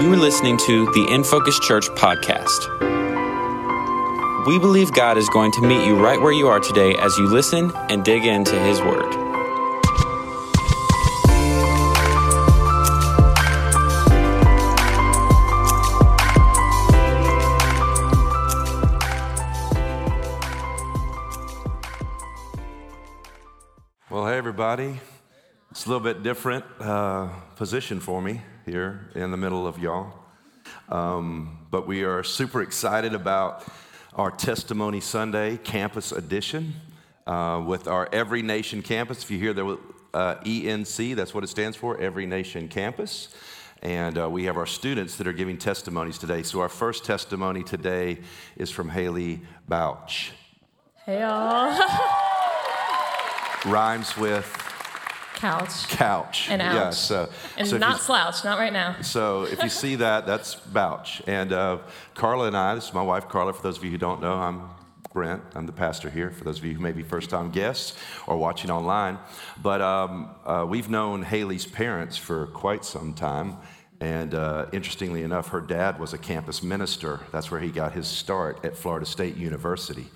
You are listening to the In Focus Church podcast. We believe God is going to meet you right where you are today as you listen and dig into His Word. Well, hey, everybody. It's a little bit different uh, position for me here in the middle of y'all. Um, but we are super excited about our Testimony Sunday campus edition uh, with our Every Nation campus. If you hear the uh, ENC, that's what it stands for, Every Nation Campus. And uh, we have our students that are giving testimonies today. So our first testimony today is from Haley Bouch. Hey y'all. Rhymes with Couch. couch. And ouch. Yeah, so, And so not slouch, not right now. So if you see that, that's Bouch. And uh, Carla and I, this is my wife Carla, for those of you who don't know, I'm Brent. I'm the pastor here, for those of you who may be first time guests or watching online. But um, uh, we've known Haley's parents for quite some time. And uh, interestingly enough, her dad was a campus minister. That's where he got his start at Florida State University.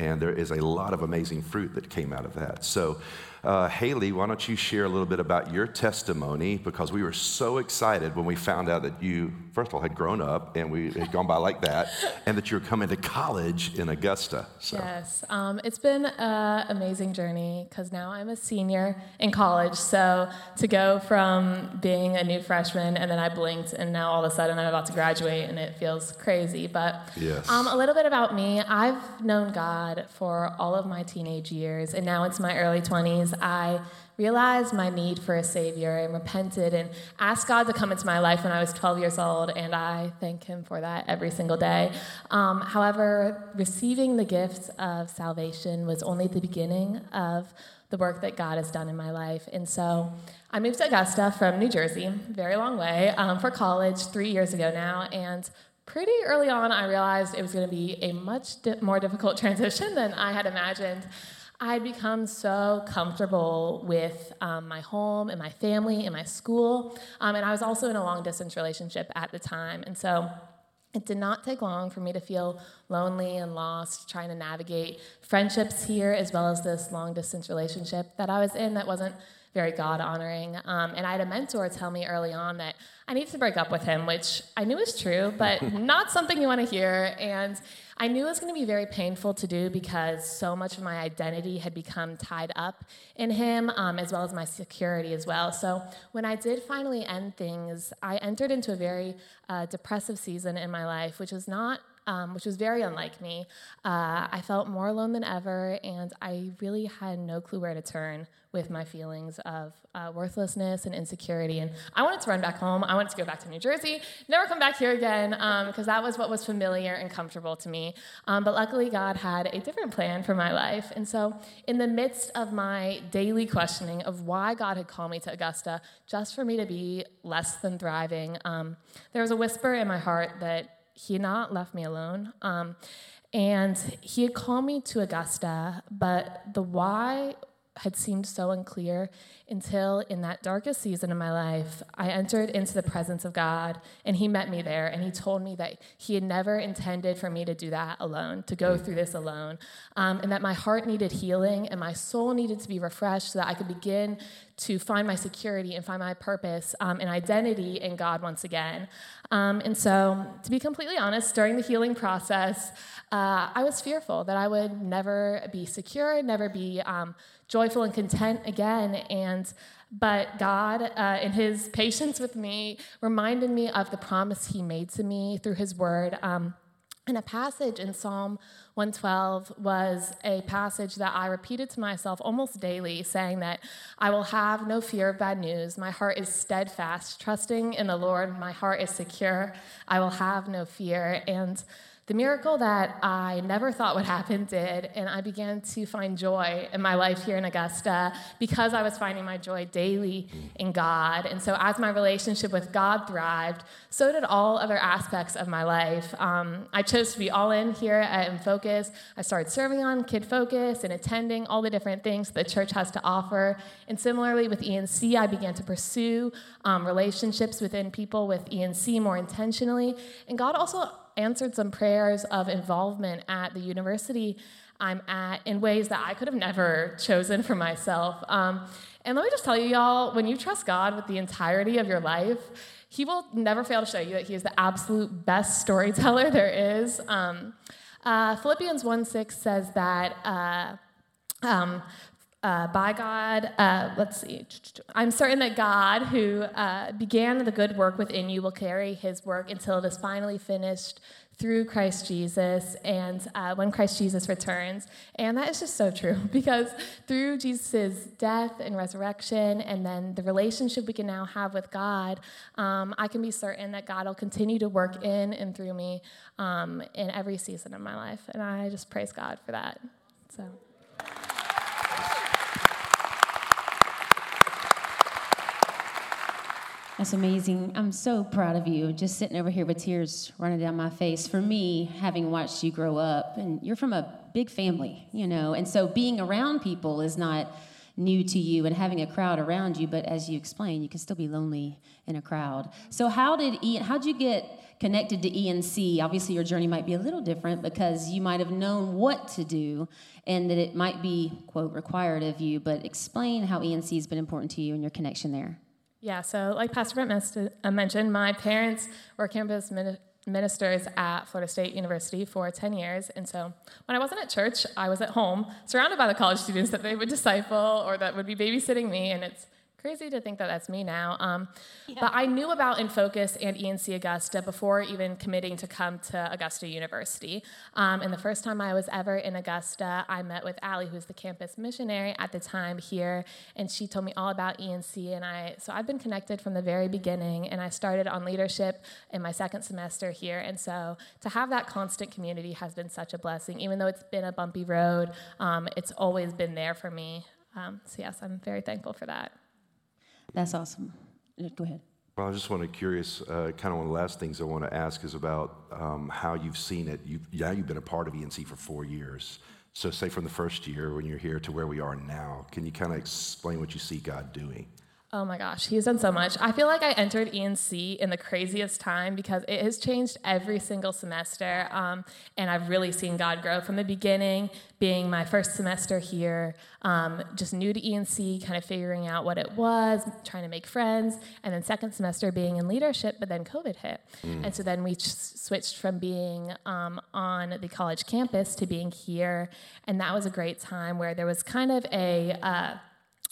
And there is a lot of amazing fruit that came out of that. So, uh, Haley, why don't you share a little bit about your testimony? Because we were so excited when we found out that you, first of all, had grown up and we had gone by like that, and that you were coming to college in Augusta. So, Yes. Um, it's been an amazing journey because now I'm a senior in college. So to go from being a new freshman and then I blinked and now all of a sudden I'm about to graduate and it feels crazy. But Yes. um, a little bit about me I've known God for all of my teenage years and now into my early 20s. I realized my need for a savior and repented and asked God to come into my life when I was 12 years old, and I thank Him for that every single day. Um, however, receiving the gift of salvation was only the beginning of the work that God has done in my life. And so I moved to Augusta from New Jersey, very long way, um, for college three years ago now, and pretty early on, I realized it was going to be a much di- more difficult transition than I had imagined. I had become so comfortable with um, my home and my family and my school, um, and I was also in a long distance relationship at the time. And so it did not take long for me to feel lonely and lost trying to navigate friendships here as well as this long distance relationship that I was in that wasn't very God honoring. Um, and I had a mentor tell me early on that I need to break up with him, which I knew was true, but not something you want to hear. And I knew it was going to be very painful to do because so much of my identity had become tied up in him, um, as well as my security as well. So when I did finally end things, I entered into a very uh, depressive season in my life, which was not um, which was very unlike me. Uh, I felt more alone than ever, and I really had no clue where to turn with my feelings of uh, worthlessness and insecurity. And I wanted to run back home. I wanted to go back to New Jersey, never come back here again, because that was what was familiar and comfortable to me. Um, but luckily, God had a different plan for my life. And so, in the midst of my daily questioning of why God had called me to Augusta, just for me to be less than thriving, um, there was a whisper in my heart that he had not left me alone. Um, and he had called me to Augusta, but the why had seemed so unclear until in that darkest season of my life, I entered into the presence of God and He met me there and He told me that He had never intended for me to do that alone, to go through this alone, um, and that my heart needed healing and my soul needed to be refreshed so that I could begin to find my security and find my purpose um, and identity in God once again. Um, and so, to be completely honest, during the healing process, uh, I was fearful that I would never be secure, never be um, joyful and content again. And but God, uh, in His patience with me, reminded me of the promise He made to me through His Word. Um, and a passage in Psalm 112 was a passage that I repeated to myself almost daily, saying that I will have no fear of bad news. My heart is steadfast, trusting in the Lord. My heart is secure. I will have no fear. And the miracle that I never thought would happen did, and I began to find joy in my life here in Augusta because I was finding my joy daily in God. And so, as my relationship with God thrived, so did all other aspects of my life. Um, I chose to be all in here at InFocus. I started serving on Kid Focus and attending all the different things the church has to offer. And similarly with ENC, I began to pursue um, relationships within people with ENC more intentionally. And God also answered some prayers of involvement at the university I'm at in ways that I could have never chosen for myself. Um, and let me just tell you, y'all, when you trust God with the entirety of your life, He will never fail to show you that He is the absolute best storyteller there is. Um, uh, Philippians 1 6 says that. Uh, um, uh, by God, uh, let's see, I'm certain that God, who uh, began the good work within you, will carry his work until it is finally finished through Christ Jesus and uh, when Christ Jesus returns. And that is just so true because through Jesus' death and resurrection, and then the relationship we can now have with God, um, I can be certain that God will continue to work in and through me um, in every season of my life. And I just praise God for that. So. That's amazing. I'm so proud of you. Just sitting over here with tears running down my face. For me, having watched you grow up, and you're from a big family, you know, and so being around people is not new to you and having a crowd around you, but as you explained, you can still be lonely in a crowd. So how did Ian, how'd you get connected to ENC? Obviously your journey might be a little different because you might have known what to do and that it might be, quote, required of you, but explain how ENC has been important to you and your connection there. Yeah, so like Pastor Brent uh, mentioned, my parents were campus ministers at Florida State University for 10 years. And so when I wasn't at church, I was at home, surrounded by the college students that they would disciple or that would be babysitting me. And it's Crazy to think that that's me now. Um, yeah. But I knew about InFocus and ENC Augusta before even committing to come to Augusta University. Um, and the first time I was ever in Augusta, I met with Allie, who's the campus missionary at the time here, and she told me all about ENC. And I, so I've been connected from the very beginning, and I started on leadership in my second semester here. And so to have that constant community has been such a blessing, even though it's been a bumpy road. Um, it's always been there for me. Um, so yes, I'm very thankful for that. That's awesome. Go ahead. Well, I just want to curious. Uh, kind of one of the last things I want to ask is about um, how you've seen it. You've, yeah, you've been a part of ENC for four years. So, say from the first year when you're here to where we are now, can you kind of explain what you see God doing? Oh my gosh, he's done so much. I feel like I entered ENC in the craziest time because it has changed every single semester. Um, and I've really seen God grow from the beginning, being my first semester here, um, just new to ENC, kind of figuring out what it was, trying to make friends. And then second semester being in leadership, but then COVID hit. Mm. And so then we switched from being um, on the college campus to being here. And that was a great time where there was kind of a, uh,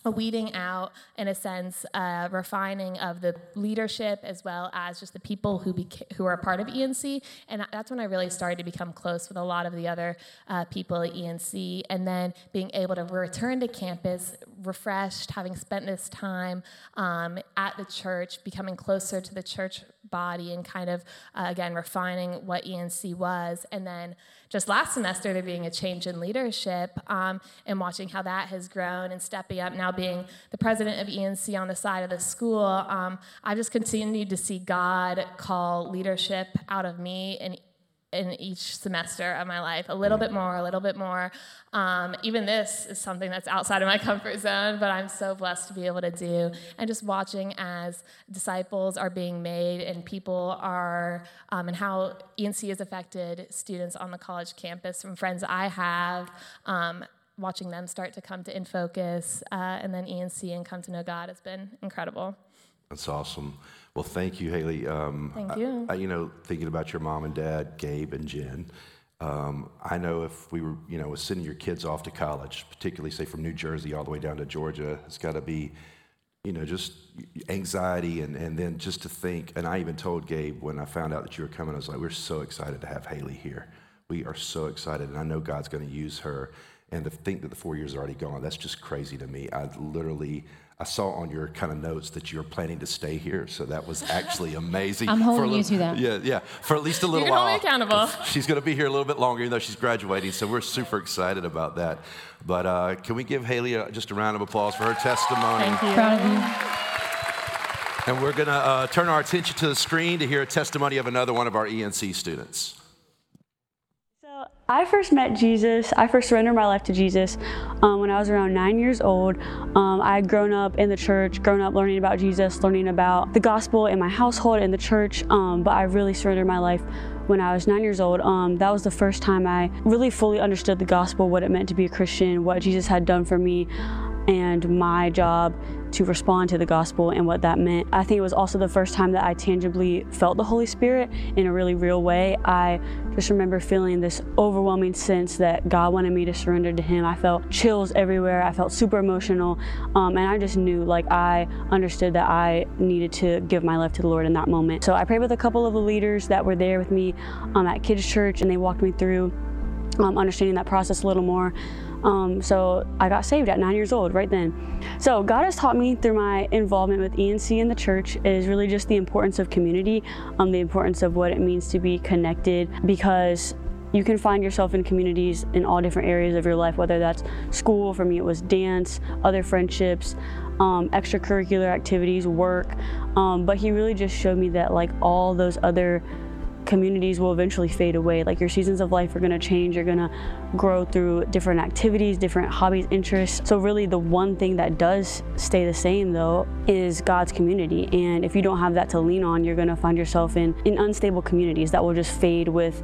a weeding out, in a sense, uh, refining of the leadership as well as just the people who beca- who are part of ENC. And that's when I really started to become close with a lot of the other uh, people at ENC. And then being able to return to campus refreshed, having spent this time um, at the church, becoming closer to the church body, and kind of, uh, again, refining what ENC was. And then just last semester, there being a change in leadership um, and watching how that has grown and stepping up, now being the president of ENC on the side of the school. Um, I've just continued to see God call leadership out of me and in each semester of my life a little bit more a little bit more. Um, even this is something that's outside of my comfort zone but i'm so blessed to be able to do. And just watching as disciples are being made and people are um, and how enc has affected students on the college campus from friends i have um, watching them start to come to InFocus uh, and then enc and come to know god has been incredible. That's awesome well, thank you, Haley. Um, thank you. I, I, you know, thinking about your mom and dad, Gabe and Jen. Um, I know if we were, you know, sending your kids off to college, particularly say from New Jersey all the way down to Georgia, it's got to be, you know, just anxiety and, and then just to think. And I even told Gabe when I found out that you were coming, I was like, we're so excited to have Haley here. We are so excited, and I know God's going to use her. And to think that the four years are already gone, that's just crazy to me. I literally, I saw on your kind of notes that you're planning to stay here, so that was actually amazing. I'm For a holding you to that. Yeah, yeah, for at least a little can hold while. me accountable. She's going to be here a little bit longer, even though she's graduating. So we're super excited about that. But uh, can we give Haley a, just a round of applause for her testimony? Thank you. Proud of you. And we're going to uh, turn our attention to the screen to hear a testimony of another one of our ENC students. I first met Jesus. I first surrendered my life to Jesus um, when I was around nine years old. Um, I had grown up in the church, grown up learning about Jesus, learning about the gospel in my household in the church. Um, but I really surrendered my life when I was nine years old. Um, that was the first time I really fully understood the gospel, what it meant to be a Christian, what Jesus had done for me, and my job to respond to the gospel and what that meant. I think it was also the first time that I tangibly felt the Holy Spirit in a really real way. I just remember feeling this overwhelming sense that God wanted me to surrender to Him. I felt chills everywhere. I felt super emotional. Um, and I just knew, like, I understood that I needed to give my life to the Lord in that moment. So I prayed with a couple of the leaders that were there with me um, at Kids Church, and they walked me through um, understanding that process a little more. Um, so I got saved at nine years old right then. So God has taught me through my involvement with ENC in the church is really just the importance of community, um, the importance of what it means to be connected because you can find yourself in communities in all different areas of your life, whether that's school, for me it was dance, other friendships, um, extracurricular activities, work. Um, but he really just showed me that like all those other communities will eventually fade away. Like your seasons of life are to change. You're to grow through different activities, different hobbies, interests. So, really, the one thing that does stay the same, though, is God's community. And if you don't have that to lean on, you're to find yourself in, in unstable communities that will just fade with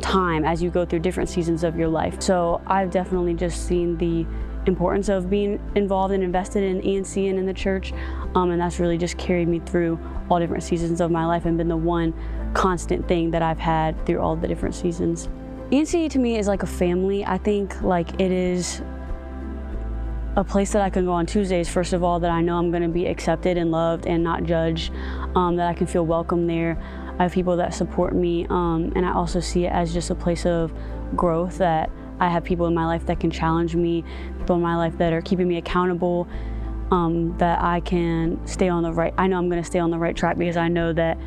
time as you go through different seasons of your life. So, I've definitely just seen the importance of being involved and invested in ENC and in the church. Um, and that's really just carried me through all different seasons of my life and been the one constant thing that I've had through all the different seasons. ENC to me is like a family. I think like it is a place that I can go on Tuesdays, first of all, that I know I'm going to be accepted and loved and not judged, um, that I can feel welcome there. I have people that support me, um, and I also see it as just a place of growth that I have people in my life that can challenge me, people in my life that are keeping me accountable, um, that I can stay on the right. I know I'm to stay on the right track because I know that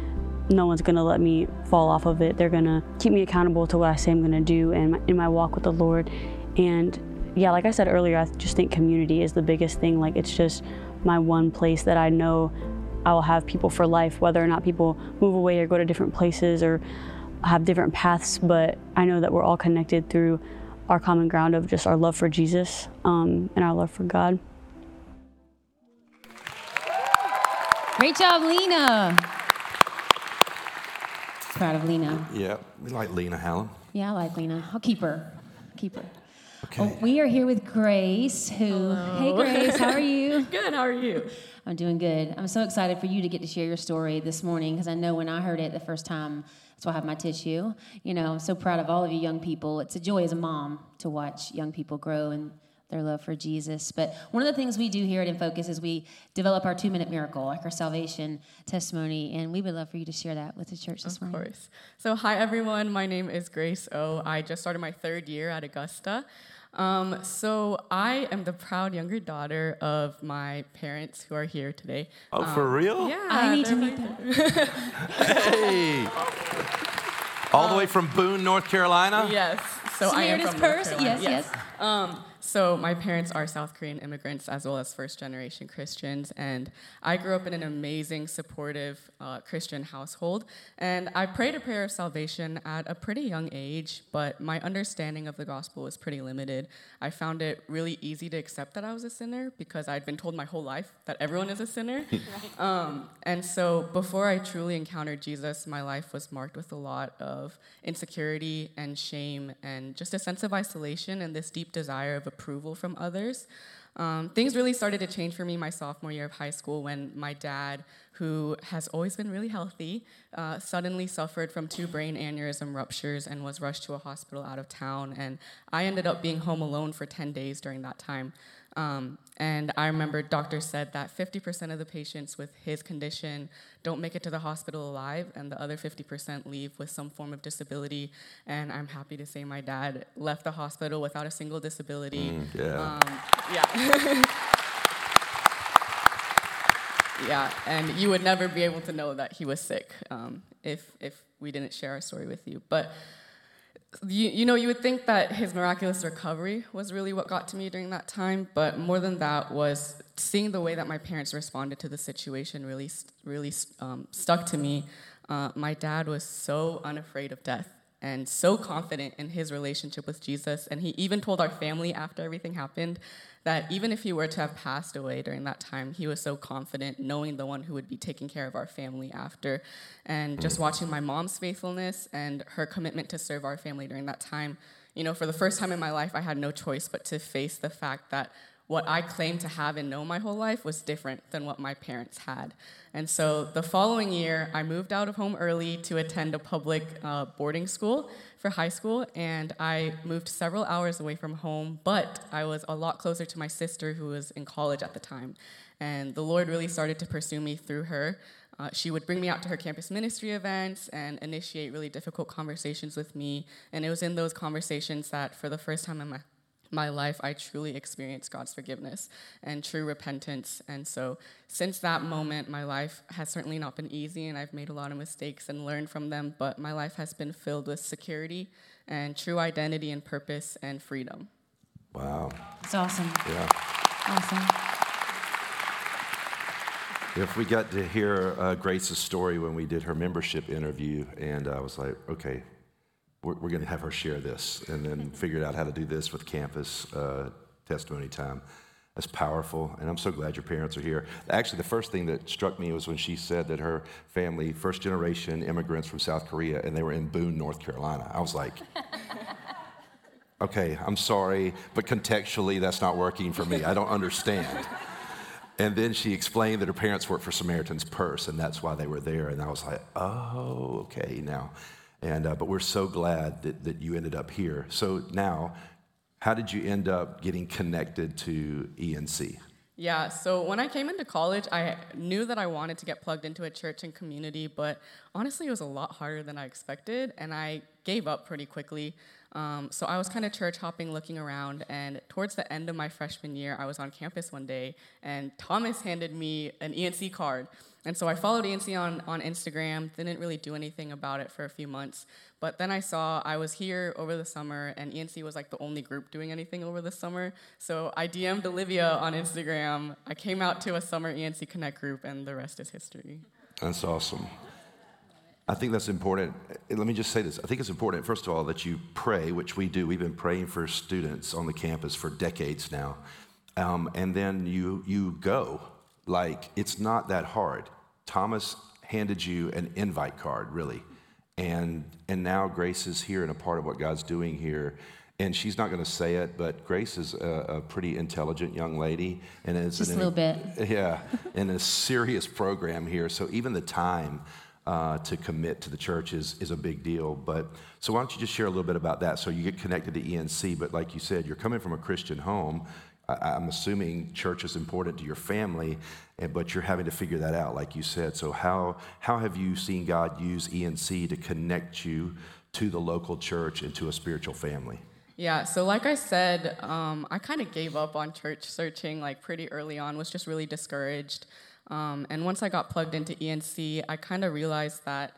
no one's going to let me fall off of it. They're going to keep me accountable to what I say I'm going to do my, in my walk with the Lord. And yeah, like I said earlier, I just think community is the biggest thing. Like it's just my one place that I know I will have people for life, whether or not people move away or go to different places or have different paths. But I know that we're all connected through our common ground of just our love for Jesus um, and our love for God. Great job, Lena. Proud of Lena. Yeah, we like Lena Hallam. Yeah, I like Lena. I'll keep her. Keep her. Okay. Oh, we are here with Grace, who, hey Grace, how are you? Good. How are you? I'm doing good. I'm so excited for you to get to share your story this morning because I know when I heard it the first time, why I have my tissue. You know, I'm so proud of all of you young people. It's a joy as a mom to watch young people grow and their love for Jesus. But one of the things we do here at Infocus is we develop our two minute miracle, like our salvation testimony, and we would love for you to share that with the church this Of morning. course. So, hi everyone. My name is Grace O. I just started my third year at Augusta. Um, so, I am the proud younger daughter of my parents who are here today. Oh, for real? Yeah, I need to meet them. Hey! All the way from Boone, North Carolina? Yes. So I am Samaritan's from North Purse? Carolina. Yes, yes. Um, so my parents are South Korean immigrants as well as first generation Christians, and I grew up in an amazing, supportive uh, Christian household. And I prayed a prayer of salvation at a pretty young age, but my understanding of the gospel was pretty limited. I found it really easy to accept that I was a sinner because I'd been told my whole life that everyone is a sinner. Um, and so before I truly encountered Jesus, my life was marked with a lot of insecurity and shame and just a sense of isolation and this deep desire of approval from others. Um, things really started to change for me my sophomore year of high school when my dad, who has always been really healthy, uh, suddenly suffered from two brain aneurysm ruptures and was rushed to a hospital out of town. And I ended up being home alone for 10 days during that time. Um, and I remember doctors said that 50% of the patients with his condition don't make it to the hospital alive, and the other 50% leave with some form of disability. And I'm happy to say my dad left the hospital without a single disability. yeah. Um, yeah. Yeah, and you would never be able to know that he was sick um, if if we didn't share our story with you. But you, you know, you would think that his miraculous recovery was really what got to me during that time, but more than that was seeing the way that my parents responded to the situation really, really um, stuck to me. Uh, my dad was so unafraid of death and so confident in his relationship with Jesus, and he even told our family after everything happened that even if he were to have passed away during that time, he was so confident knowing the one who would be taking care of our family after. And just watching my mom's faithfulness and her commitment to serve our family during that time, you know, for the first time in my life, I had no choice but to face the fact that what I claimed to have and know my whole life was different than what my parents had. And so the following year, I moved out of home early to attend a public uh, boarding school for high school, and I moved several hours away from home, but I was a lot closer to my sister who was in college at the time. And the Lord really started to pursue me through her. Uh, she would bring me out to her campus ministry events and initiate really difficult conversations with me. And it was in those conversations that, for the first time in my my life, I truly experienced God's forgiveness and true repentance. And so, since that moment, my life has certainly not been easy, and I've made a lot of mistakes and learned from them, but my life has been filled with security and true identity and purpose and freedom. Wow. It's awesome. Yeah. Awesome. If we got to hear uh, Grace's story when we did her membership interview, and I was like, okay, we're, we're going to have her share this and then figured out how to do this with campus uh, testimony time. That's powerful, and I'm so glad your parents are here. Actually, the first thing that struck me was when she said that her family, first generation immigrants from South Korea, and they were in Boone, North Carolina. I was like, okay, I'm sorry, but contextually, that's not working for me. I don't understand. And then she explained that her parents worked for Samaritan's Purse, and that's why they were there. And I was like, oh, okay, now and, uh, but we're so glad that, that you ended up here. So now, how did you end up getting connected to ENC? Yeah, so when I came into college, I knew that I wanted to get plugged into a church and community, but honestly, it was a lot harder than I expected, and I gave up pretty quickly. Um, so I was kind of church hopping, looking around, and towards the end of my freshman year, I was on campus one day, and Thomas handed me an ENC card. And so I followed ENC on, on Instagram, didn't really do anything about it for a few months. But then I saw I was here over the summer, and ENC was like the only group doing anything over the summer. So I DM'd Olivia on Instagram. I came out to a summer ENC Connect group, and the rest is history. That's awesome. I think that's important. Let me just say this. I think it's important, first of all, that you pray, which we do. We've been praying for students on the campus for decades now. Um, and then you, you go. Like, it's not that hard. Thomas handed you an invite card, really. And, and now Grace is here and a part of what God's doing here. And she's not going to say it, but Grace is a, a pretty intelligent young lady, and it's just an, a little bit, yeah, in a serious program here. So even the time uh, to commit to the church is is a big deal. But so why don't you just share a little bit about that? So you get connected to ENC, but like you said, you're coming from a Christian home. I, am assuming church is important to your family, but you're having to figure that out, like you said. So, how, how have you seen God use ENC to connect you to the local church and to a spiritual family? Yeah, so like I said, um, I kind of gave up on church searching like pretty early on, was just really discouraged. Um, and once I got plugged into ENC, I kind of realized that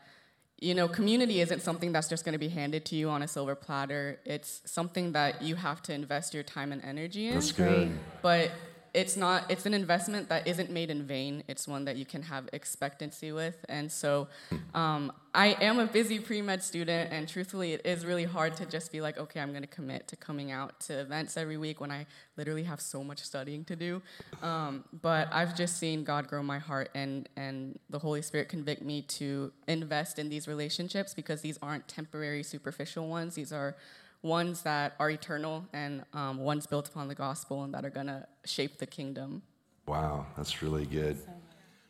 you know, community isn't something that's just going to be handed to you on a silver platter. It's something that you have to invest your time and energy in. That's good. But it's not it's an investment that isn't made in vain. It's one that you can have expectancy with. And so um, i am a busy pre-med student and truthfully it is really hard to just be like okay i'm going to commit to coming out to events every week when i literally have so much studying to do. Um, but i've just seen god grow my heart and and the holy spirit convict me to invest in these relationships because these aren't temporary superficial ones. These are ones that are eternal and um, ones built upon the gospel and that are going to shape the kingdom. Wow, that's really good.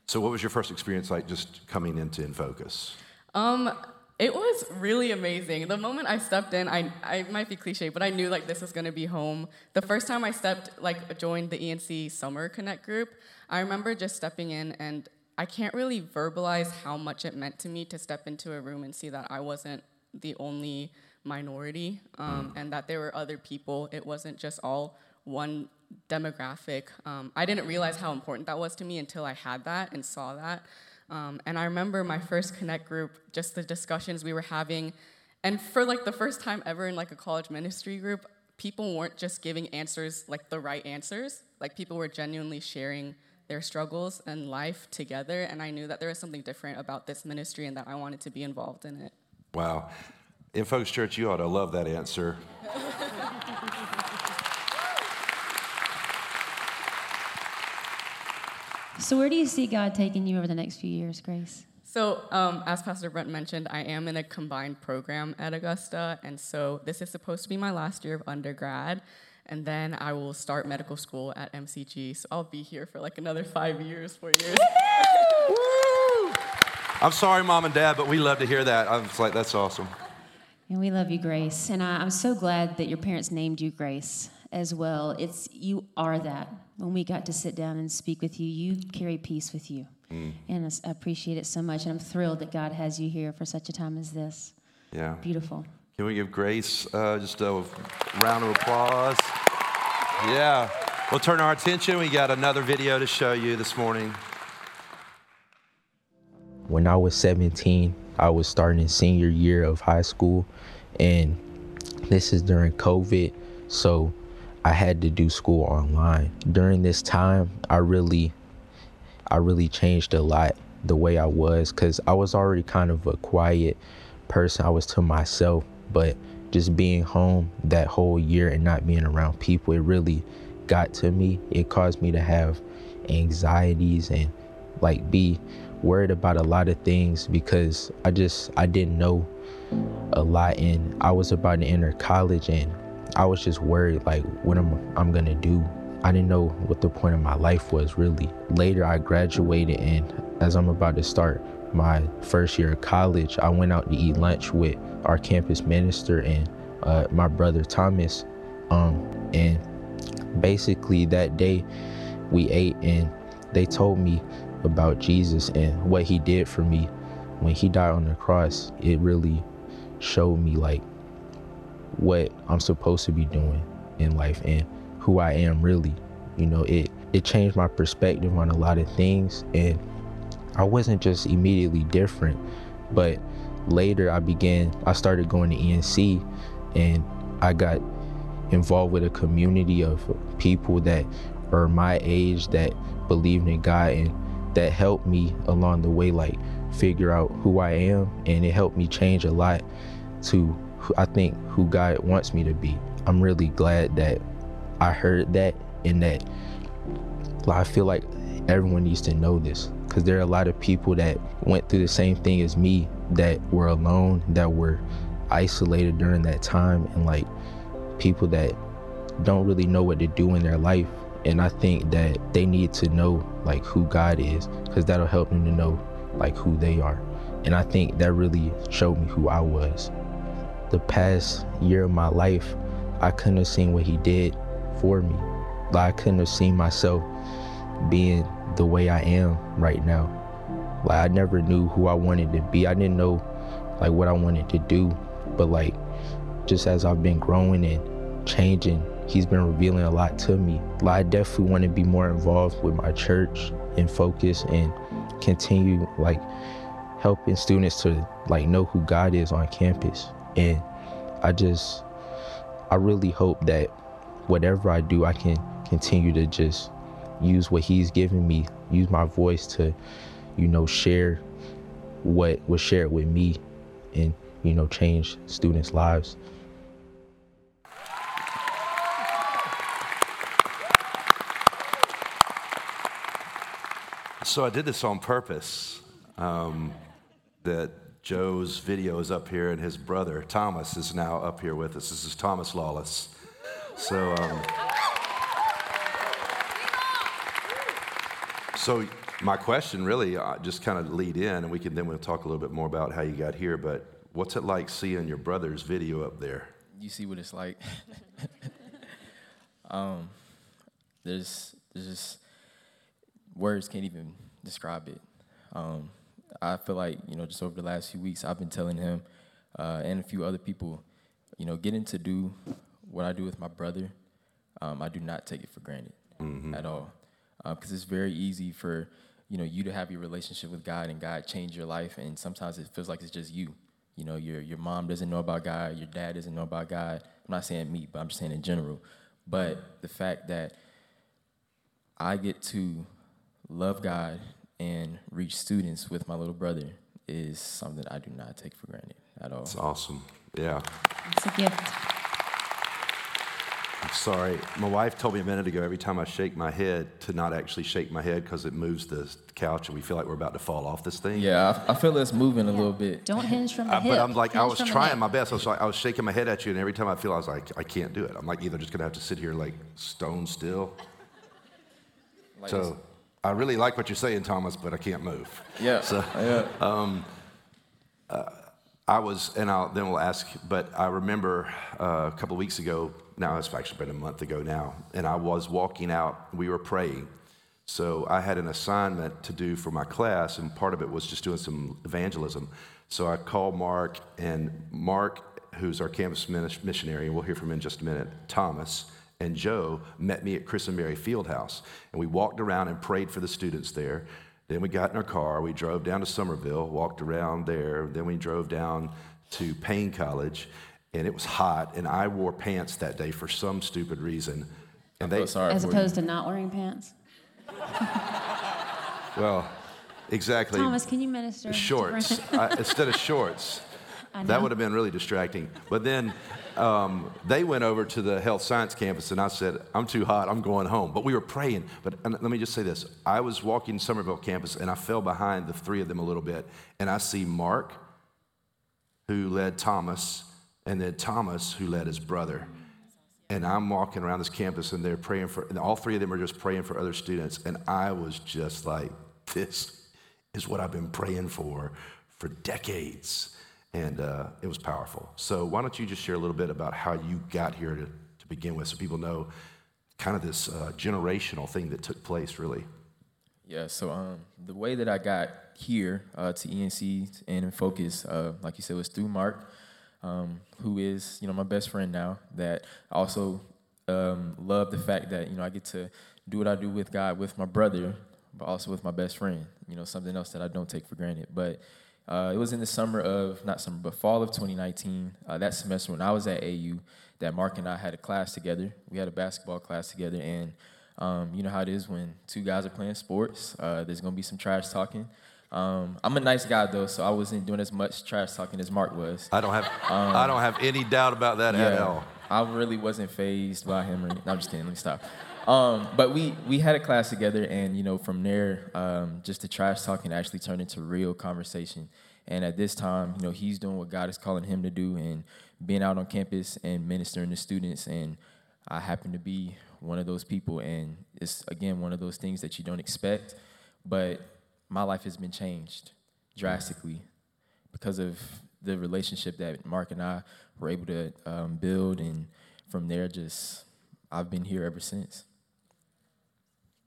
So, what was your first experience like just coming into In Focus? Um, it was really amazing. The moment I stepped in, I, I might be cliche, but I knew like this was gonna be home. The first time I stepped, like joined the ENC Summer Connect group, I remember just stepping in and I can't really verbalize how much it meant to me to step into a room and see that I wasn't the only minority um, and that there were other people. It wasn't just all one demographic. Um, I didn't realize how important that was to me until I had that and saw that. Um, and I remember my first Connect group, just the discussions we were having, and for like the first time ever in like a college ministry group, people weren't just giving answers like the right answers. Like people were genuinely sharing their struggles and life together, and I knew that there was something different about this ministry and that I wanted to be involved in it. Wow. In Focus Church, you ought to love that answer. So, where do you see God taking you over the next few years, Grace? So, um, as Pastor Brent mentioned, I am in a combined program at Augusta, and so this is supposed to be my last year of undergrad, and then I will start medical school at MCG. So I'll be here for like another five years, four years. I'm sorry, mom and dad, but we love to hear that. I was like, that's awesome. And we love you, Grace. And I, I'm so glad that your parents named you Grace as well. It's you are that. When we got to sit down and speak with you, you carry peace with you. Mm. And I appreciate it so much. And I'm thrilled that God has you here for such a time as this. Yeah. Beautiful. Can we give Grace uh, just a round of applause? Yeah. We'll turn our attention. We got another video to show you this morning. When I was 17, I was starting in senior year of high school, and this is during COVID. So I had to do school online. During this time, I really I really changed a lot the way I was cuz I was already kind of a quiet person. I was to myself, but just being home that whole year and not being around people, it really got to me. It caused me to have anxieties and like be worried about a lot of things because I just I didn't know a lot and I was about to enter college and I was just worried like what am I'm gonna do. I didn't know what the point of my life was really. Later I graduated and as I'm about to start my first year of college, I went out to eat lunch with our campus minister and uh, my brother Thomas. Um, and basically that day we ate and they told me about Jesus and what he did for me when he died on the cross. It really showed me like what I'm supposed to be doing in life and who I am really. You know, it it changed my perspective on a lot of things and I wasn't just immediately different, but later I began I started going to ENC and I got involved with a community of people that are my age that believed in God and that helped me along the way like figure out who I am and it helped me change a lot to I think who God wants me to be. I'm really glad that I heard that and that I feel like everyone needs to know this because there are a lot of people that went through the same thing as me that were alone, that were isolated during that time, and like people that don't really know what to do in their life. And I think that they need to know like who God is because that'll help them to know like who they are. And I think that really showed me who I was the past year of my life, I couldn't have seen what he did for me. Like I couldn't have seen myself being the way I am right now. Like I never knew who I wanted to be. I didn't know like what I wanted to do. But like just as I've been growing and changing, he's been revealing a lot to me. Like I definitely want to be more involved with my church InFocus and continue like helping students to like know who God is on campus. And I just, I really hope that whatever I do, I can continue to just use what He's given me, use my voice to, you know, share what was shared with me and, you know, change students' lives. So I did this on purpose. Um, that Joe's video is up here, and his brother Thomas is now up here with us. This is Thomas Lawless. So, um, so my question really uh, just kind of lead in, and we can then we'll talk a little bit more about how you got here. But what's it like seeing your brother's video up there? You see what it's like. um, there's there's just words can't even describe it. Um, I feel like you know just over the last few weeks, I've been telling him uh, and a few other people, you know, getting to do what I do with my brother um, I do not take it for granted at all. Because it's very easy for you know you to have your relationship with God and God change your life, and sometimes it feels like it's just you. You know, your your mom doesn't know about God, your dad doesn't know about God. I'm not saying me, but I'm just saying in general. But the fact that I get to love God and reach students with my little brother is something I do not take for granted at all. It's awesome. Yeah. It's a gift. I'm sorry. My wife told me a minute ago every time I shake my head to not actually shake my head because it moves the couch and we feel like we're about to fall off this thing. Yeah, I, I feel it's moving a little bit. Don't hinge from the Uh, hip. but I'm like, I was trying my best. I was like, I was shaking my head at you, and every time I feel, I was like, I can't do it. I'm like, either just gonna have to sit here like stone still. Like, So I really like what you're saying, Thomas, but I can't move. yeah, So yeah. I was, and I'll, then we'll ask, but I remember uh, a couple of weeks ago, now it's actually been a month ago now, and I was walking out, we were praying. So I had an assignment to do for my class, and part of it was just doing some evangelism. So I called Mark, and Mark, who's our campus missionary, and we'll hear from him in just a minute, Thomas, and Joe met me at Christenberry Fieldhouse. And we walked around and prayed for the students there. Then we got in our car, we drove down to Summerville, walked around there. Then we drove down to Paine College, and it was hot. And I wore pants that day for some stupid reason. And they, feel sorry As for opposed to not wearing pants. well, exactly. Thomas, can you minister? shorts I, instead of shorts. That would have been really distracting. But then um, they went over to the health science campus, and I said, I'm too hot, I'm going home. But we were praying. But and let me just say this I was walking Summerville campus, and I fell behind the three of them a little bit. And I see Mark, who led Thomas, and then Thomas, who led his brother. And I'm walking around this campus, and they're praying for, and all three of them are just praying for other students. And I was just like, this is what I've been praying for for decades. And uh, it was powerful. So, why don't you just share a little bit about how you got here to, to begin with so people know kind of this uh, generational thing that took place, really? Yeah, so um, the way that I got here uh, to ENC and in Focus, uh, like you said, was through Mark, um, who is you know my best friend now. That also um, love the fact that you know I get to do what I do with God with my brother, but also with my best friend. You know, something else that I don't take for granted. But uh, it was in the summer of not summer, but fall of 2019. Uh, that semester when I was at AU, that Mark and I had a class together. We had a basketball class together, and um, you know how it is when two guys are playing sports. Uh, there's gonna be some trash talking. Um, I'm a nice guy though, so I wasn't doing as much trash talking as Mark was. I don't have, I don't have any doubt about that at all. I really wasn't phased by him. Or, no, I'm just kidding. Let me stop. Um, but we we had a class together, and you know from there, um, just the trash talking actually turned into real conversation. And at this time, you know, he's doing what God is calling him to do, and being out on campus and ministering to students. And I happen to be one of those people, and it's again one of those things that you don't expect. But my life has been changed drastically because of the relationship that Mark and I were able to um, build, and from there, just I've been here ever since.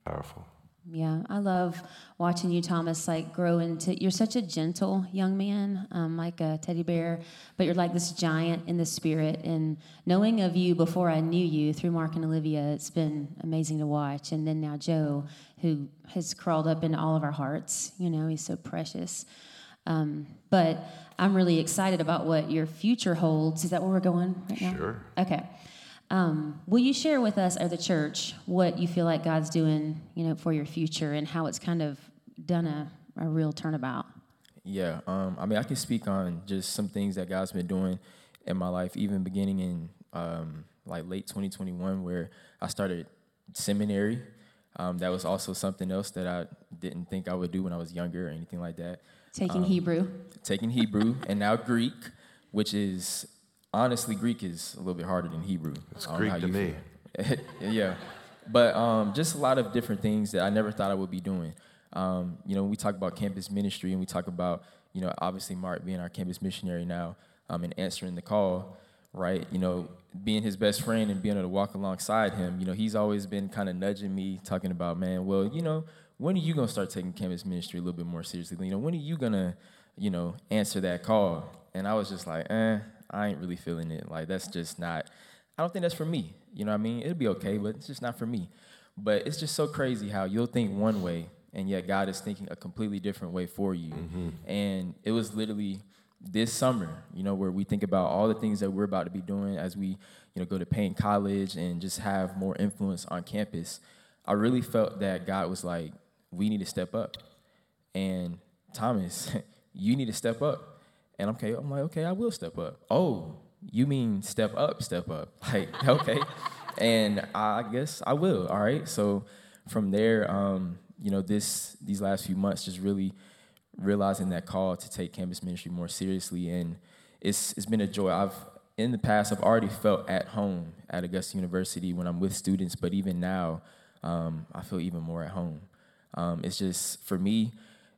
Powerful. Yeah, I love watching you, Thomas, like grow into. You're such a gentle young man, um, like a teddy bear, but you're like this giant in the spirit. And knowing of you before I knew you through Mark and Olivia, it's been amazing to watch. And then now Joe, who has crawled up into all of our hearts. You know, he's so precious. Um, but I'm really excited about what your future holds. Is that where we're going right now? Sure. Okay. Um, will you share with us, or the church, what you feel like God's doing, you know, for your future, and how it's kind of done a, a real turnabout? Yeah, um, I mean, I can speak on just some things that God's been doing in my life, even beginning in um, like late 2021, where I started seminary. Um, that was also something else that I didn't think I would do when I was younger or anything like that. Taking Hebrew. Taking Hebrew and now Greek, which is honestly Greek is a little bit harder than Hebrew. It's I don't know Greek to me. yeah, but um, just a lot of different things that I never thought I would be doing. Um, you know, we talk about campus ministry and we talk about, you know, obviously Mark being our campus missionary now um, and answering the call, right? You know, being his best friend and being able to walk alongside him, you know, he's always been kind of nudging me, talking about, man, well, you know, when are you gonna start taking campus ministry a little bit more seriously? You know, when are you gonna, you know, answer that call? And I was just like, eh, I ain't really feeling it. Like that's just not I don't think that's for me. You know what I mean? It'll be okay, but it's just not for me. But it's just so crazy how you'll think one way, and yet God is thinking a completely different way for you. Mm-hmm. And it was literally this summer, you know, where we think about all the things that we're about to be doing as we, you know, go to Paine College and just have more influence on campus. I really felt that God was like, we need to step up. And Thomas, you need to step up. And I'm okay, I'm like, okay, I will step up. Oh, you mean step up, step up. Like, okay. and I guess I will. All right. So from there, um, you know, this these last few months just really realizing that call to take campus ministry more seriously. And it's it's been a joy. I've in the past I've already felt at home at Augusta University when I'm with students, but even now, um, I feel even more at home. Um, it's just for me,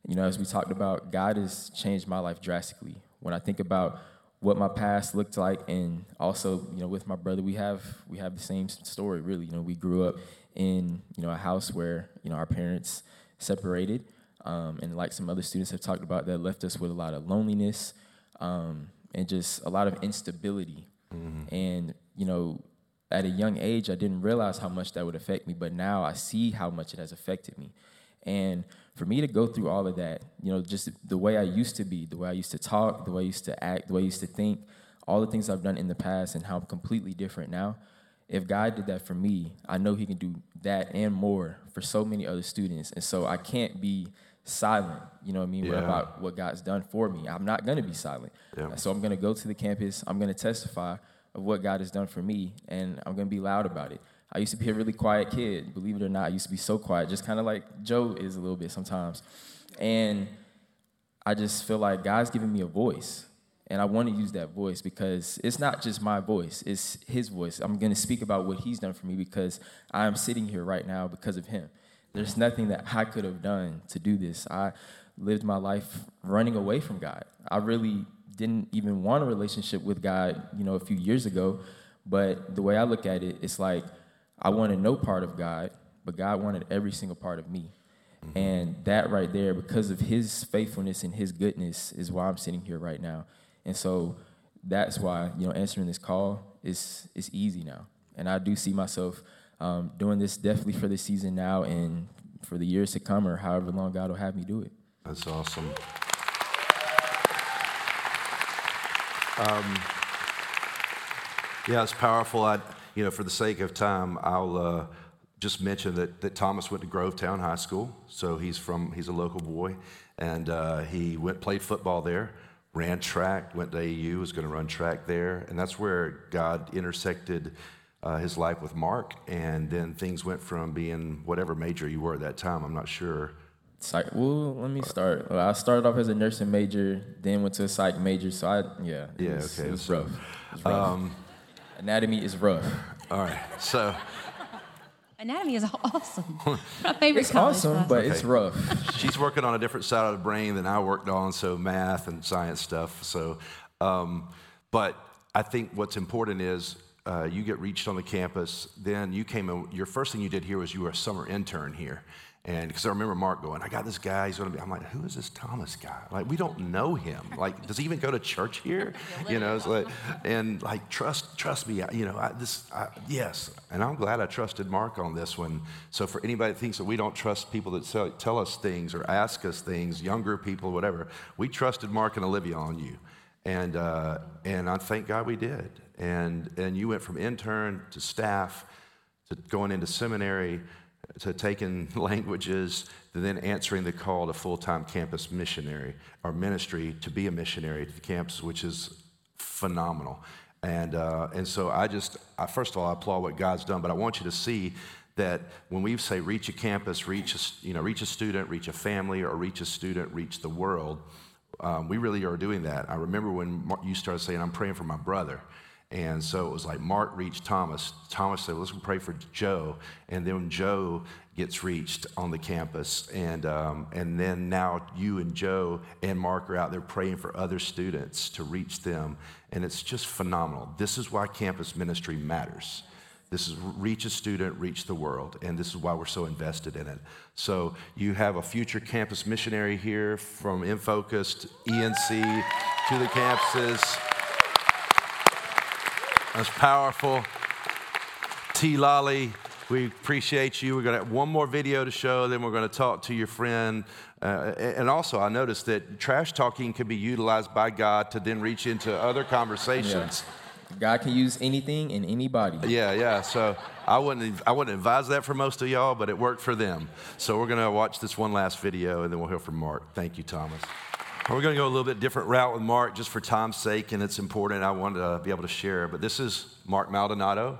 you know, as we talked about, God has changed my life drastically. When I think about what my past looked like, and also, you know, with my brother, we have we have the same story. Really, you know, we grew up in you know a house where you know our parents separated, um, and like some other students have talked about, that left us with a lot of loneliness um, and just a lot of instability. Mm-hmm. And you know, at a young age, I didn't realize how much that would affect me, but now I see how much it has affected me. And for me to go through all of that, you know, just the way I used to be, the way I used to talk, the way I used to act, the way I used to think, all the things I've done in the past and how I'm completely different now. If God did that for me, I know He can do that and more for so many other students. And so I can't be silent, you know what I mean, yeah. about what God's done for me. I'm not going to be silent. Yeah. So I'm going to go to the campus, I'm going to testify of what God has done for me, and I'm going to be loud about it. I used to be a really quiet kid, believe it or not. I used to be so quiet, just kind of like Joe is a little bit sometimes. And I just feel like God's giving me a voice. And I want to use that voice because it's not just my voice, it's His voice. I'm going to speak about what He's done for me because I'm sitting here right now because of Him. There's nothing that I could have done to do this. I lived my life running away from God. I really didn't even want a relationship with God, you know, a few years ago. But the way I look at it, it's like I wanted no part of God, but God wanted every single part of me. Mm-hmm. And that right there, because of his faithfulness and his goodness, is why I'm sitting here right now. And so that's why, you know, answering this call is is easy now. And I do see myself um, doing this definitely for the season now and for the years to come or however long God will have me do it. That's awesome. Um, yeah, it's powerful. I, you know, for the sake of time, I'll uh, just mention that, that Thomas went to Grovetown High School. So he's from he's a local boy, and uh, he went played football there, ran track, went to AU, was going to run track there, and that's where God intersected uh, his life with Mark, and then things went from being whatever major you were at that time. I'm not sure. Psych. Well, let me start. Well, I started off as a nursing major, then went to a psych major. So I, yeah, yeah, was, okay. It was rough. It was rough. Um, Anatomy is rough. All right, so. Anatomy is awesome. My favorite. It's awesome, but okay. it's rough. She's working on a different side of the brain than I worked on, so math and science stuff. So, um, but I think what's important is uh, you get reached on the campus. Then you came in, your first thing you did here was you were a summer intern here. And because I remember Mark going, I got this guy, he's gonna be, I'm like, who is this Thomas guy? Like, we don't know him. Like, does he even go to church here? you know, it's like, and like, trust, trust me, you know, I, this, I, yes. And I'm glad I trusted Mark on this one. So for anybody that thinks that we don't trust people that tell, tell us things or ask us things, younger people, whatever, we trusted Mark and Olivia on you. And, uh, and I thank God we did. And, and you went from intern to staff to going into seminary to taking languages to then answering the call to full-time campus missionary or ministry to be a missionary to the campus, which is phenomenal. And, uh, and so I just, I, first of all, I applaud what God's done, but I want you to see that when we say reach a campus, reach a, you know, reach a student, reach a family, or reach a student, reach the world, um, we really are doing that. I remember when you started saying, I'm praying for my brother. And so it was like Mark reached Thomas. Thomas said, Let's pray for Joe. And then Joe gets reached on the campus. And, um, and then now you and Joe and Mark are out there praying for other students to reach them. And it's just phenomenal. This is why campus ministry matters. This is reach a student, reach the world, and this is why we're so invested in it. So you have a future campus missionary here from InFocus, ENC to the campuses. That's powerful. T. Lolly, we appreciate you. We're going to have one more video to show, then we're going to talk to your friend. Uh, and also, I noticed that trash talking can be utilized by God to then reach into other conversations. Yeah. God can use anything and anybody. Yeah, yeah. So I wouldn't, I wouldn't advise that for most of y'all, but it worked for them. So we're going to watch this one last video, and then we'll hear from Mark. Thank you, Thomas. We're going to go a little bit different route with Mark just for time's sake, and it's important. I want to be able to share. But this is Mark Maldonado.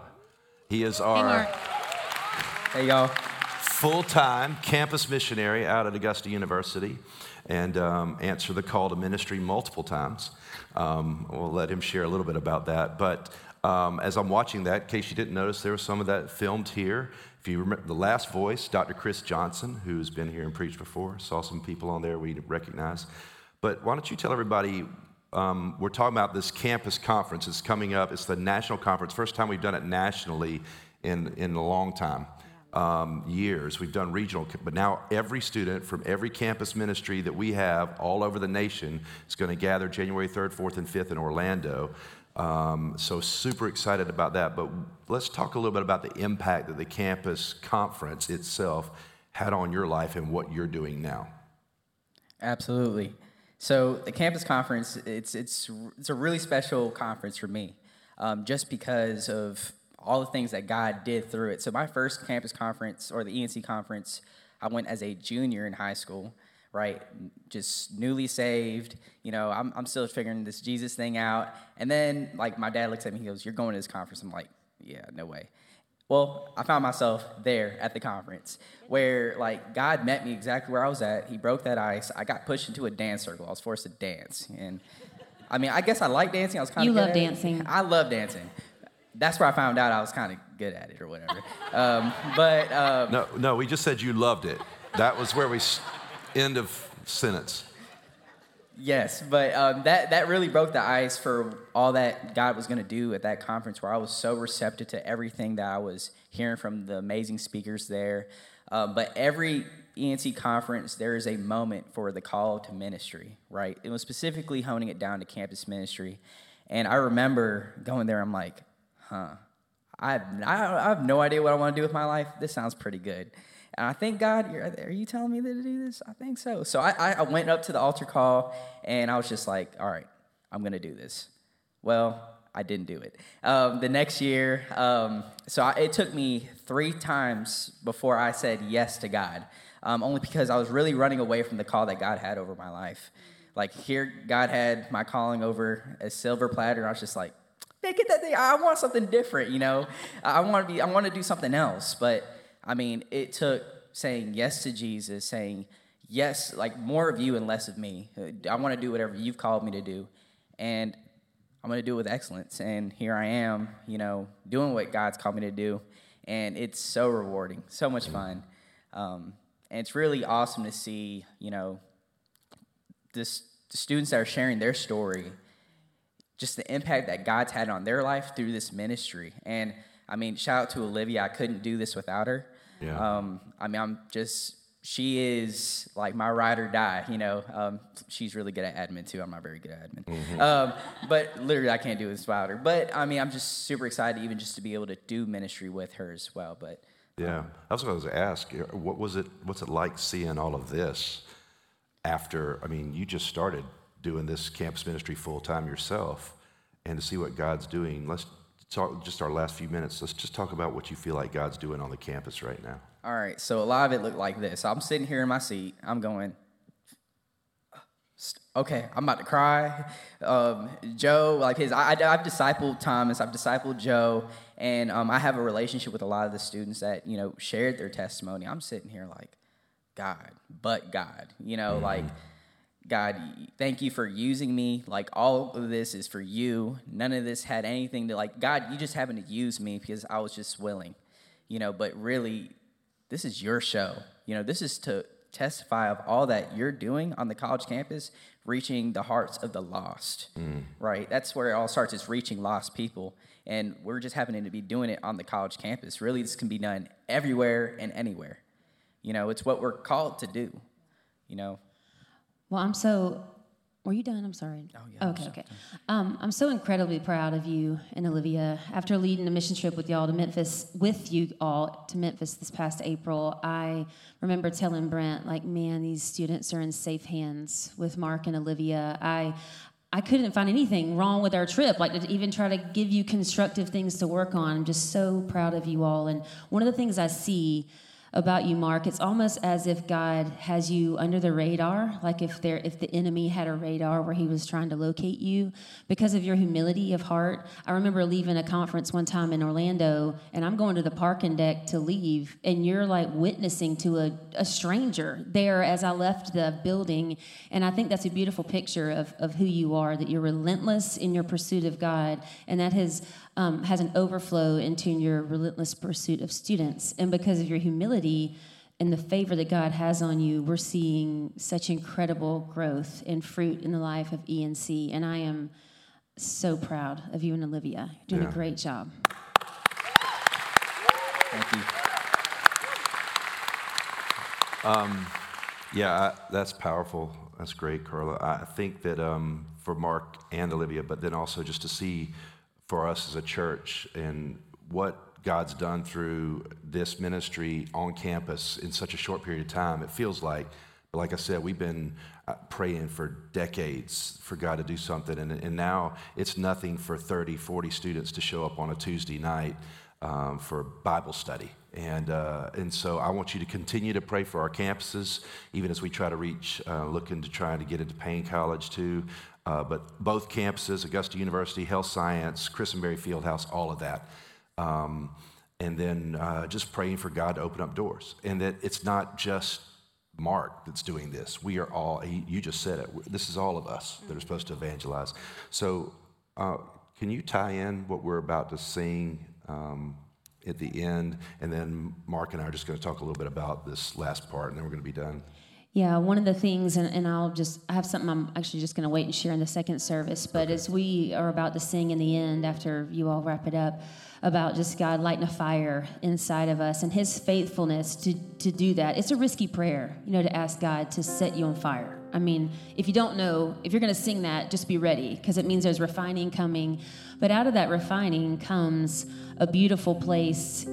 He is our hey, hey y'all full time campus missionary out at Augusta University and um, answer the call to ministry multiple times. Um, we'll let him share a little bit about that. But um, as I'm watching that, in case you didn't notice, there was some of that filmed here. If you remember the last voice, Dr. Chris Johnson, who's been here and preached before, saw some people on there we recognize. But why don't you tell everybody um, we're talking about this campus conference. It's coming up. It's the national conference. First time we've done it nationally in, in a long time. Um, years. We've done regional, but now every student from every campus ministry that we have all over the nation is going to gather January 3rd, 4th, and 5th in Orlando. Um, so, super excited about that. But let's talk a little bit about the impact that the campus conference itself had on your life and what you're doing now. Absolutely. So the campus conference, it's it's it's a really special conference for me, um, just because of all the things that God did through it. So my first campus conference or the ENC conference, I went as a junior in high school, right? Just newly saved. You know, I'm I'm still figuring this Jesus thing out. And then like my dad looks at me, he goes, "You're going to this conference." I'm like, "Yeah, no way." Well, I found myself there at the conference where, like, God met me exactly where I was at. He broke that ice. I got pushed into a dance circle. I was forced to dance. And I mean, I guess I like dancing. I was kind of You love dancing. I love dancing. That's where I found out I was kind of good at it or whatever. Um, but. Um, no, no, we just said you loved it. That was where we, end of sentence. Yes, but um, that that really broke the ice for all that God was going to do at that conference, where I was so receptive to everything that I was hearing from the amazing speakers there. Um, but every ENC conference, there is a moment for the call to ministry, right? It was specifically honing it down to campus ministry, and I remember going there. I'm like, huh, I have, I have no idea what I want to do with my life. This sounds pretty good. And I think, God, are you telling me to do this? I think so. So I, I went up to the altar call and I was just like, all right, I'm going to do this. Well, I didn't do it. Um, the next year, um, so I, it took me three times before I said yes to God, um, only because I was really running away from the call that God had over my life. Like here, God had my calling over a silver platter. I was just like, man, get that thing. I want something different, you know. I want to be. I want to do something else, but I mean, it took saying yes to Jesus, saying yes, like more of you and less of me. I want to do whatever you've called me to do. And I'm going to do it with excellence. And here I am, you know, doing what God's called me to do. And it's so rewarding, so much fun. Um, and it's really awesome to see, you know, this, the students that are sharing their story, just the impact that God's had on their life through this ministry. And I mean, shout out to Olivia. I couldn't do this without her. Yeah. Um, I mean, I'm just she is like my ride or die. You know, um, she's really good at admin too. I'm not very good at admin, mm-hmm. um, but literally I can't do this without her. But I mean, I'm just super excited even just to be able to do ministry with her as well. But yeah, um, I was going to ask, what was it? What's it like seeing all of this after? I mean, you just started doing this campus ministry full time yourself, and to see what God's doing. Let's talk just our last few minutes. Let's just talk about what you feel like God's doing on the campus right now. All right. So a lot of it looked like this. I'm sitting here in my seat. I'm going. Okay, I'm about to cry. Um, Joe, like his, I, have discipled Thomas, I've discipled Joe, and um, I have a relationship with a lot of the students that you know shared their testimony. I'm sitting here like, God, but God, you know, mm-hmm. like God, thank you for using me. Like all of this is for you. None of this had anything to like God, you just happened to use me because I was just willing. You know, but really this is your show. You know, this is to testify of all that you're doing on the college campus, reaching the hearts of the lost. Mm. Right? That's where it all starts is reaching lost people. And we're just happening to be doing it on the college campus. Really, this can be done everywhere and anywhere. You know, it's what we're called to do. You know, well, I'm so Were you done? I'm sorry. Oh, yeah, I'm Okay, okay. Um, I'm so incredibly proud of you and Olivia. After leading a mission trip with y'all to Memphis, with you all to Memphis this past April, I remember telling Brent, like, man, these students are in safe hands with Mark and Olivia. I, I couldn't find anything wrong with our trip, like to even try to give you constructive things to work on. I'm just so proud of you all. And one of the things I see about you, Mark. It's almost as if God has you under the radar, like if there if the enemy had a radar where he was trying to locate you because of your humility of heart. I remember leaving a conference one time in Orlando and I'm going to the parking deck to leave and you're like witnessing to a, a stranger there as I left the building. And I think that's a beautiful picture of, of who you are, that you're relentless in your pursuit of God and that has um, has an overflow into your relentless pursuit of students. And because of your humility and the favor that God has on you, we're seeing such incredible growth and fruit in the life of ENC. And I am so proud of you and Olivia. You're doing Yeah. a great job. Thank you. Yeah, I, that's powerful. That's great, Carla. I think that um, for Mark and Olivia, but then also just to see for us as a church and what God's done through this ministry on campus in such a short period of time, it feels like. But like I said, we've been uh, praying for decades for God to do something, and, and now it's nothing for 30, 40 students to show up on a Tuesday night um, for Bible study. And, uh, and so I want you to continue to pray for our campuses, even as we try to reach, uh, looking to try to get into Paine College too. Uh, but both campuses, Augusta University, Health Science, Christenberry Fieldhouse, all of that. Um, and then uh, just praying for God to open up doors. And that it's not just Mark that's doing this. We are all, you just said it, this is all of us that are supposed to evangelize. So, uh, can you tie in what we're about to sing um, at the end? And then Mark and I are just going to talk a little bit about this last part, and then we're going to be done. Yeah, one of the things, and, and I'll just, I have something I'm actually just going to wait and share in the second service, but as we are about to sing in the end after you all wrap it up, about just God lighting a fire inside of us and His faithfulness to, to do that. It's a risky prayer, you know, to ask God to set you on fire. I mean, if you don't know, if you're going to sing that, just be ready because it means there's refining coming. But out of that refining comes a beautiful place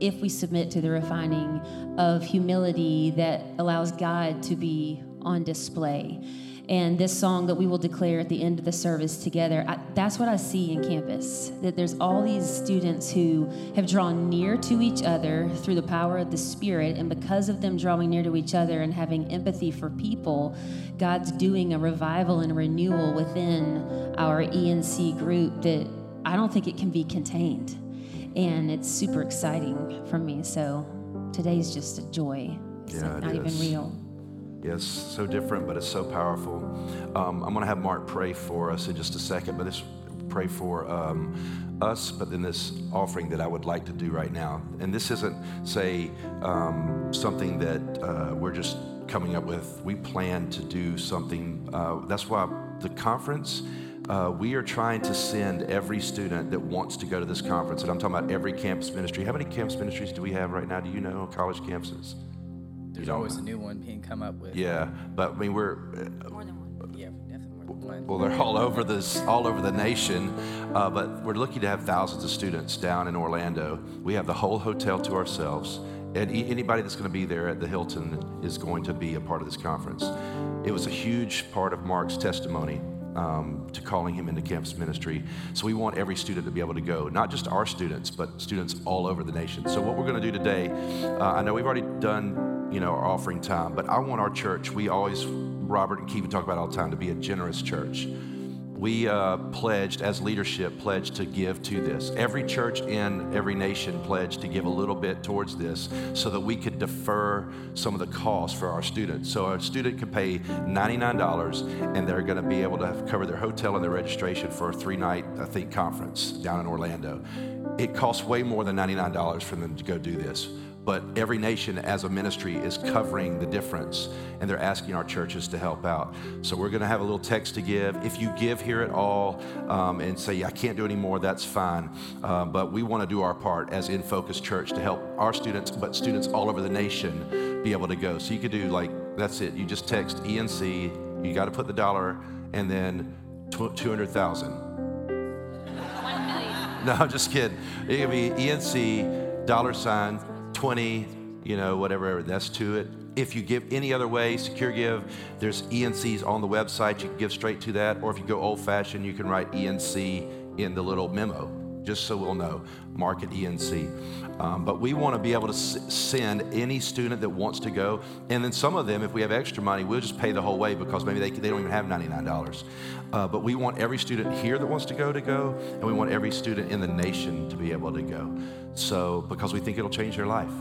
if we submit to the refining of humility that allows God to be on display. And this song that we will declare at the end of the service together, I, that's what I see in campus. That there's all these students who have drawn near to each other through the power of the Spirit. And because of them drawing near to each other and having empathy for people, God's doing a revival and a renewal within our ENC group that I don't think it can be contained and it's super exciting for me. So today's just a joy. It's Yeah, like it not even is. real. Yes, so different, but it's so powerful. Um, I'm going to have Mark pray for us in just a second, but this pray for um, us, but then this offering that I would like to do right now. And this isn't, say, um, something that uh, we're just coming up with. We plan to do something. Uh, that's why the conference. Uh, we are trying to send every student that wants to go to this conference, and I'm talking about every campus ministry. How many campus ministries do we have right now? Do you know college campuses? There's always know. a new one being come up with. Yeah, but I mean we're uh, more than one. Yeah, definitely more than one. well, they're all over this, all over the nation. Uh, but we're lucky to have thousands of students down in Orlando. We have the whole hotel to ourselves, and e- anybody that's going to be there at the Hilton is going to be a part of this conference. It was a huge part of Mark's testimony. Um, to calling him into campus ministry. So we want every student to be able to go, not just our students, but students all over the nation. So what we're going to do today, uh, I know we've already done, you know, our offering time, but I want our church. We always, Robert and Kevin talk about all the time, to be a generous church we uh, pledged as leadership pledged to give to this. Every church in every nation pledged to give a little bit towards this so that we could defer some of the costs for our students. So a student could pay $99 and they're going to be able to cover their hotel and their registration for a three night i think conference down in orlando. It costs way more than $99 for them to go do this but every nation as a ministry is covering the difference and they're asking our churches to help out. So we're going to have a little text to give. If you give here at all um, and say i can't do any more that's fine. Uh, but we want to do our part as in focus church to help our students but students all over the nation be able to go. So you could do like that's it. You just text enc you got to put the dollar and then 200,000. No, I'm just kidding. It could be ENC, dollar sign, 20, you know, whatever that's to it. If you give any other way, secure give, there's ENCs on the website. You can give straight to that. Or if you go old fashioned, you can write ENC in the little memo, just so we'll know. Market ENC. Um, but we want to be able to s- send any student that wants to go. And then some of them, if we have extra money, we'll just pay the whole way because maybe they, they don't even have $99. Uh, but we want every student here that wants to go to go, and we want every student in the nation to be able to go. So, because we think it'll change their life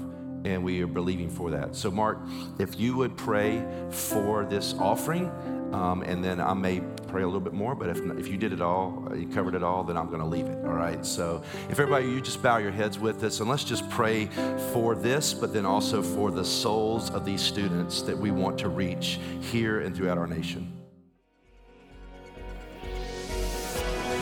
and we are believing for that. So, Mark, if you would pray for this offering, um, and then I may pray a little bit more, but if, if you did it all, uh, you covered it all, then I'm going to leave it, all right? So, if everybody, you just bow your heads with us, and let's just pray for this, but then also for the souls of these students that we want to reach here and throughout our nation.